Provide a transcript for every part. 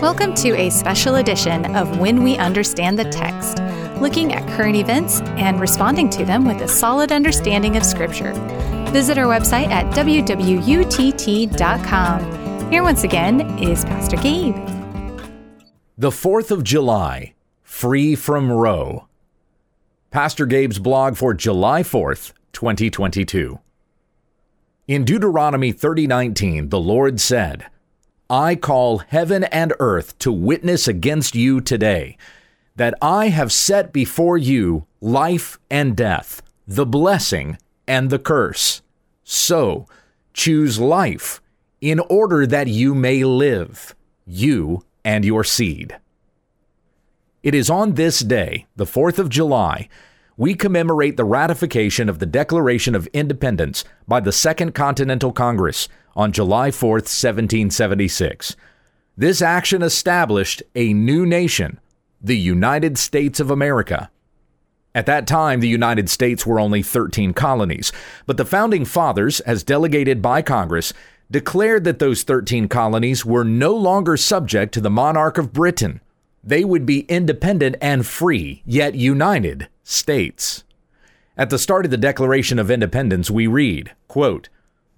Welcome to a special edition of When We Understand the Text, looking at current events and responding to them with a solid understanding of Scripture. Visit our website at www.utt.com. Here once again is Pastor Gabe. The 4th of July, free from Roe. Pastor Gabe's blog for July 4th, 2022. In Deuteronomy 30:19, the Lord said, I call heaven and earth to witness against you today that I have set before you life and death, the blessing and the curse. So choose life in order that you may live, you and your seed. It is on this day, the 4th of July, we commemorate the ratification of the Declaration of Independence by the Second Continental Congress on July 4, 1776. This action established a new nation, the United States of America. At that time, the United States were only 13 colonies, but the founding fathers, as delegated by Congress, declared that those 13 colonies were no longer subject to the monarch of Britain. They would be independent and free, yet united states. At the start of the Declaration of Independence, we read, quote,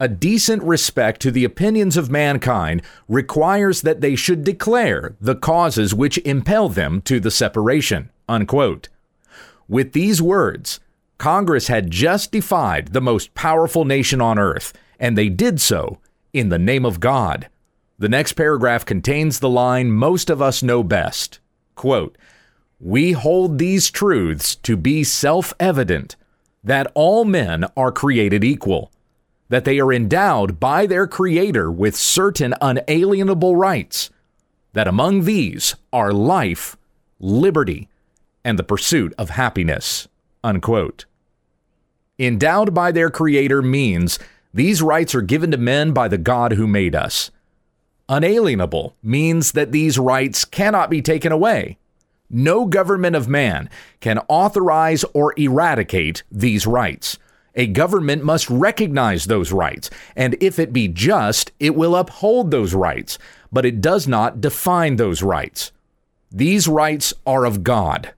a decent respect to the opinions of mankind requires that they should declare the causes which impel them to the separation. Unquote. With these words, Congress had just defied the most powerful nation on earth, and they did so in the name of God. The next paragraph contains the line most of us know best. Quote, we hold these truths to be self evident that all men are created equal that they are endowed by their Creator with certain unalienable rights, that among these are life, liberty, and the pursuit of happiness. Unquote. Endowed by their Creator means these rights are given to men by the God who made us. Unalienable means that these rights cannot be taken away. No government of man can authorize or eradicate these rights. A government must recognize those rights, and if it be just, it will uphold those rights, but it does not define those rights. These rights are of God,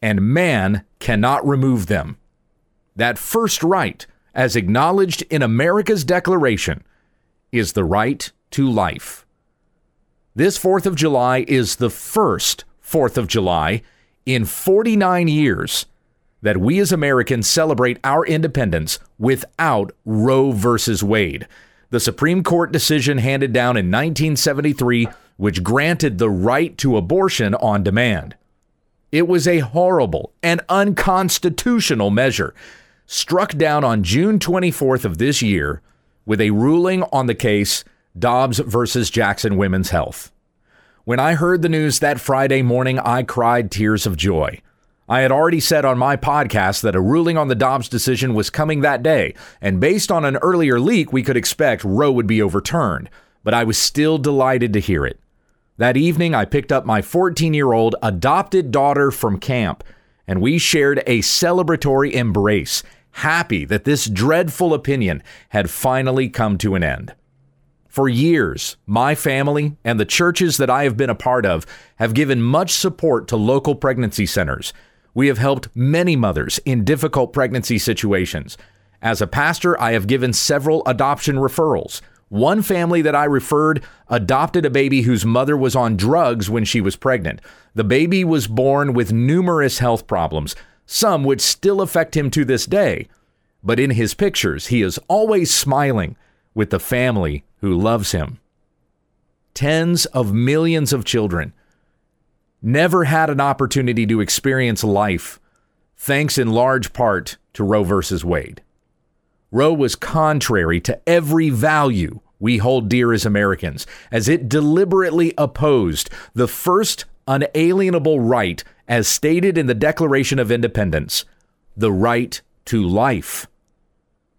and man cannot remove them. That first right, as acknowledged in America's Declaration, is the right to life. This 4th of July is the first 4th of July in 49 years that we as Americans celebrate our independence without Roe versus Wade, the Supreme Court decision handed down in 1973, which granted the right to abortion on demand. It was a horrible and unconstitutional measure, struck down on June 24th of this year with a ruling on the case Dobbs versus Jackson Women's Health. When I heard the news that Friday morning, I cried tears of joy. I had already said on my podcast that a ruling on the Dobbs decision was coming that day, and based on an earlier leak, we could expect Roe would be overturned, but I was still delighted to hear it. That evening, I picked up my 14 year old adopted daughter from camp, and we shared a celebratory embrace, happy that this dreadful opinion had finally come to an end. For years, my family and the churches that I have been a part of have given much support to local pregnancy centers we have helped many mothers in difficult pregnancy situations. As a pastor, I have given several adoption referrals. One family that I referred adopted a baby whose mother was on drugs when she was pregnant. The baby was born with numerous health problems, some which still affect him to this day. But in his pictures, he is always smiling with the family who loves him. Tens of millions of children never had an opportunity to experience life, thanks in large part to Roe versus Wade. Roe was contrary to every value we hold dear as Americans, as it deliberately opposed the first unalienable right as stated in the Declaration of Independence the right to life.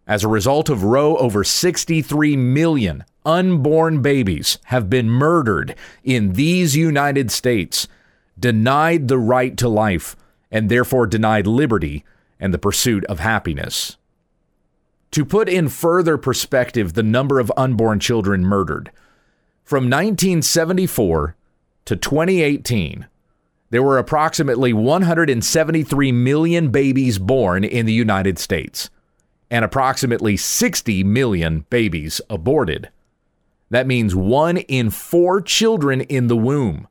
As a result of Roe, over 63 million unborn babies have been murdered in these United States, denied the right to life, and therefore denied liberty and the pursuit of happiness. To put in further perspective the number of unborn children murdered, from 1974 to 2018, there were approximately 173 million babies born in the United States and approximately 60 million babies aborted. That means one in four children in the womb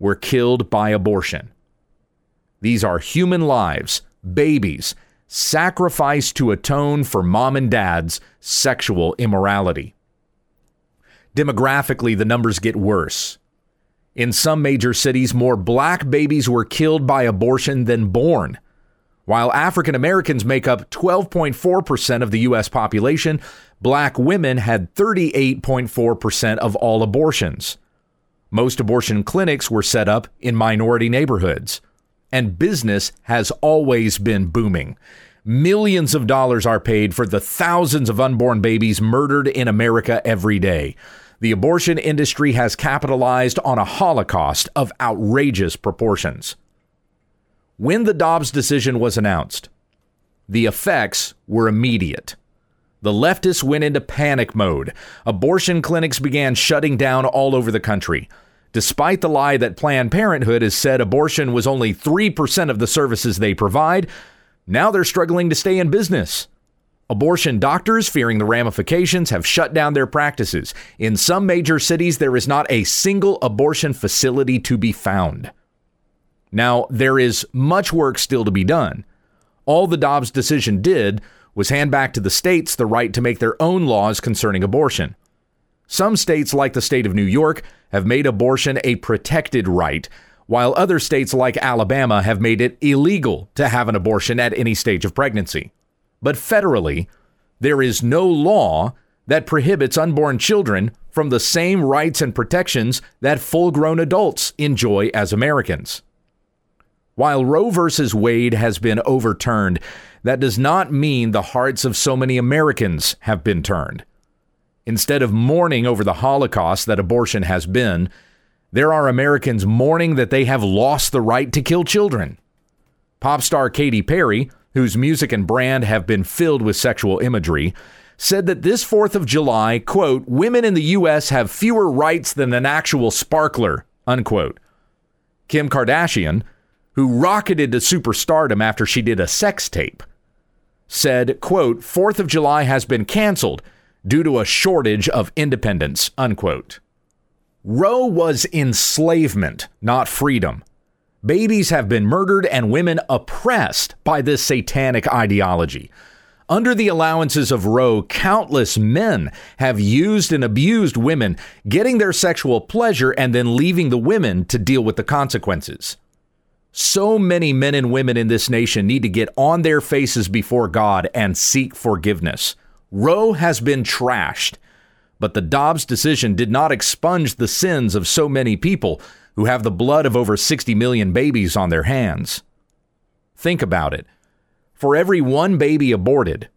were killed by abortion. These are human lives, babies, sacrificed to atone for mom and dad's sexual immorality. Demographically, the numbers get worse. In some major cities, more black babies were killed by abortion than born. While African Americans make up 12.4% of the U.S. population, black women had 38.4% of all abortions. Most abortion clinics were set up in minority neighborhoods, and business has always been booming. Millions of dollars are paid for the thousands of unborn babies murdered in America every day. The abortion industry has capitalized on a holocaust of outrageous proportions. When the Dobbs decision was announced, the effects were immediate. The leftists went into panic mode. Abortion clinics began shutting down all over the country. Despite the lie that Planned Parenthood has said abortion was only 3% of the services they provide, now they're struggling to stay in business. Abortion doctors, fearing the ramifications, have shut down their practices. In some major cities, there is not a single abortion facility to be found. Now, there is much work still to be done. All the Dobbs decision did was hand back to the states the right to make their own laws concerning abortion. Some states, like the state of New York, have made abortion a protected right, while other states, like Alabama, have made it illegal to have an abortion at any stage of pregnancy. But federally, there is no law that prohibits unborn children from the same rights and protections that full grown adults enjoy as Americans. While Roe v. Wade has been overturned, that does not mean the hearts of so many Americans have been turned. Instead of mourning over the Holocaust that abortion has been, there are Americans mourning that they have lost the right to kill children. Pop star Katy Perry whose music and brand have been filled with sexual imagery, said that this 4th of July, quote, women in the U.S. have fewer rights than an actual sparkler, unquote. Kim Kardashian, who rocketed to superstardom after she did a sex tape, said, quote, 4th of July has been canceled due to a shortage of independence, unquote. Roe was enslavement, not freedom. Babies have been murdered and women oppressed by this satanic ideology. Under the allowances of Roe, countless men have used and abused women, getting their sexual pleasure and then leaving the women to deal with the consequences. So many men and women in this nation need to get on their faces before God and seek forgiveness. Roe has been trashed, but the Dobbs decision did not expunge the sins of so many people who have the blood of over 60 million babies on their hands. Think about it. For every one baby aborted,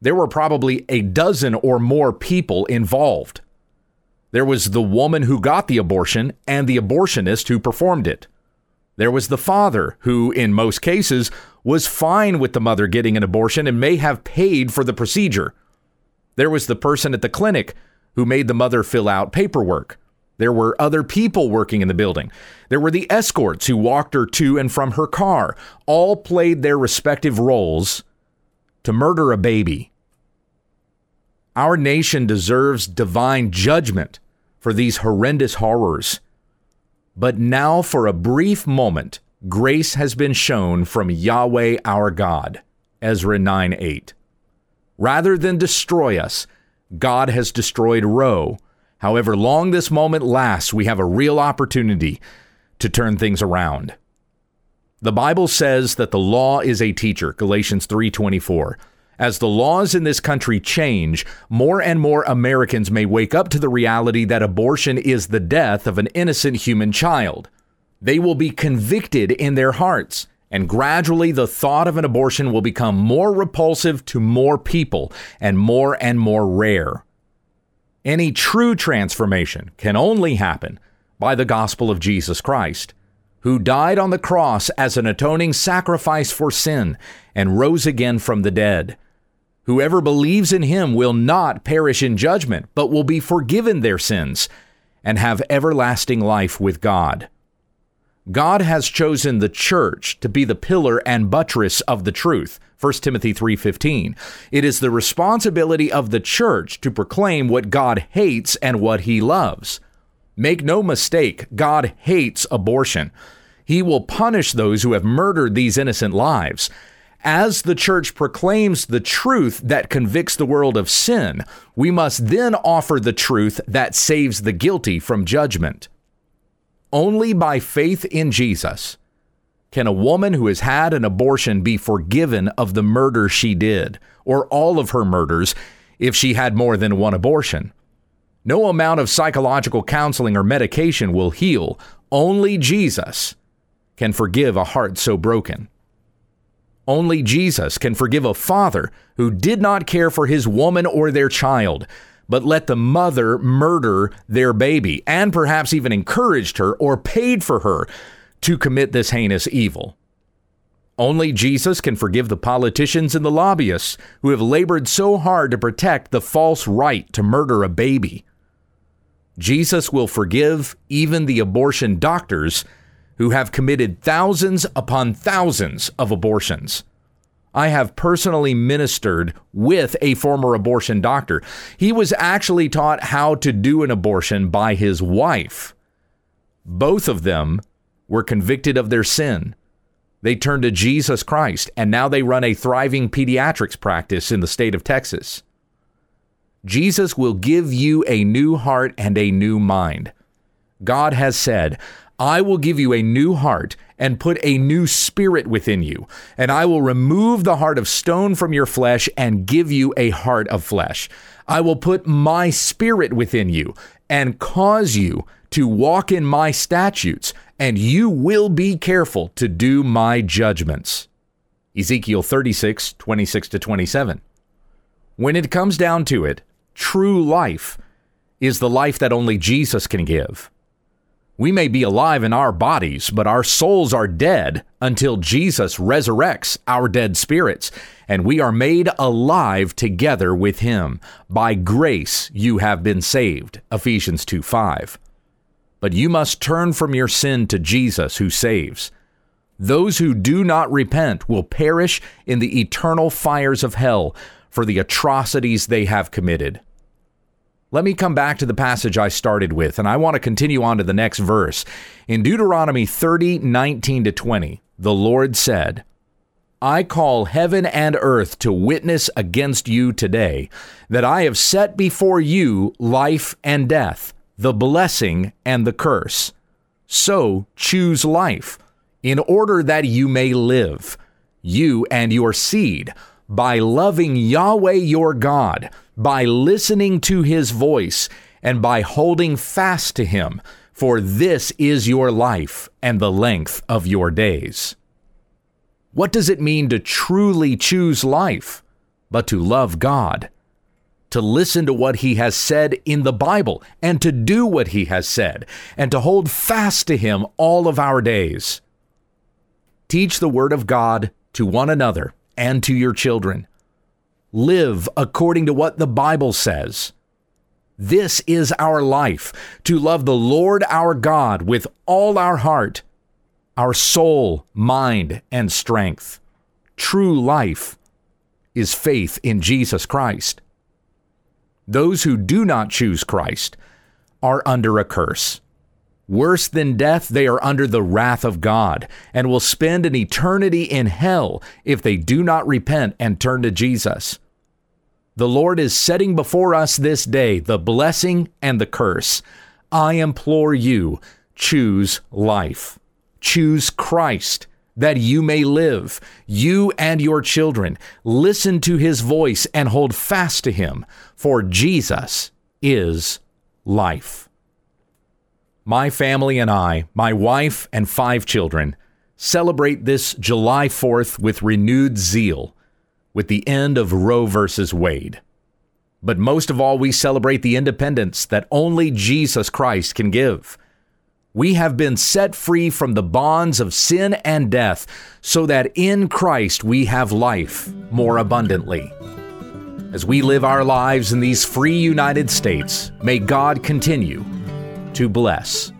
there were probably a dozen or more people involved. There was the woman who got the abortion and the abortionist who performed it. There was the father who, in most cases, was fine with the mother getting an abortion and may have paid for the procedure. There was the person at the clinic who made the mother fill out paperwork. There were other people working in the building. There were the escorts who walked her to and from her car. All played their respective roles to murder a baby. Our nation deserves divine judgment for these horrendous horrors. But now, for a brief moment, grace has been shown from Yahweh our God. Ezra 9 8. Rather than destroy us, God has destroyed Roe However long this moment lasts, we have a real opportunity to turn things around. The Bible says that the law is a teacher, Galatians 3:24. As the laws in this country change, more and more Americans may wake up to the reality that abortion is the death of an innocent human child. They will be convicted in their hearts And gradually, the thought of an abortion will become more repulsive to more people and more and more rare. Any true transformation can only happen by the gospel of Jesus Christ, who died on the cross as an atoning sacrifice for sin and rose again from the dead. Whoever believes in him will not perish in judgment, but will be forgiven their sins and have everlasting life with God. God has chosen the church to be the pillar and buttress of the truth. 1 Timothy 3:15. It is the responsibility of the church to proclaim what God hates and what he loves. Make no mistake, God hates abortion. He will punish those who have murdered these innocent lives. As the church proclaims the truth that convicts the world of sin, we must then offer the truth that saves the guilty from judgment. Only by faith in Jesus can a woman who has had an abortion be forgiven of the murder she did, or all of her murders, if she had more than one abortion. No amount of psychological counseling or medication will heal. Only Jesus can forgive a heart so broken. Only Jesus can forgive a father who did not care for his woman or their child, but let the mother murder their baby and perhaps even encouraged her or paid for her to commit this heinous evil. Only Jesus can forgive the politicians and the lobbyists who have labored so hard to protect the false right to murder a baby. Jesus will forgive even the abortion doctors who have committed thousands upon thousands of abortions. I have personally ministered with a former abortion doctor. He was actually taught how to do an abortion by his wife. Both of them were convicted of their sin. They turned to Jesus Christ, and now they run a thriving pediatrics practice in the state of Texas. Jesus will give you a new heart and a new mind. God has said, I will give you a new heart and put a new spirit within you, and I will remove the heart of stone from your flesh and give you a heart of flesh. I will put my spirit within you and cause you to walk in my statutes, and you will be careful to do my judgments. Ezekiel 36, 26 to 27. When it comes down to it, true life is the life that only Jesus can give. We may be alive in our bodies, but our souls are dead until Jesus resurrects our dead spirits, and we are made alive together with him. By grace you have been saved. Ephesians 2 5. But you must turn from your sin to Jesus who saves. Those who do not repent will perish in the eternal fires of hell for the atrocities they have committed. Let me come back to the passage I started with, and I want to continue on to the next verse. In Deuteronomy 30, 19 to 20, the Lord said, I call heaven and earth to witness against you today that I have set before you life and death, the blessing and the curse. So choose life, in order that you may live, you and your seed, by loving Yahweh your God by listening to his voice and by holding fast to him, for this is your life and the length of your days. What does it mean to truly choose life? But to love God, to listen to what He has said in the Bible, and to do what He has said, and to hold fast to Him all of our days. Teach the Word of God to one another and to your children live according to what the Bible says. This is our life to love the Lord our God with all our heart, our soul, mind, and strength. True life is faith in Jesus Christ. Those who do not choose Christ are under a curse. Worse than death, they are under the wrath of God and will spend an eternity in hell if they do not repent and turn to Jesus. The Lord is setting before us this day the blessing and the curse. I implore you, choose life. Choose Christ that you may live, you and your children. Listen to his voice and hold fast to him, for Jesus is life. My family and I, my wife and five children, celebrate this July 4th with renewed zeal with the end of Roe versus Wade. But most of all, we celebrate the independence that only Jesus Christ can give. We have been set free from the bonds of sin and death, so that in Christ we have life more abundantly. As we live our lives in these free United States, may God continue to bless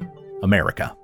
America.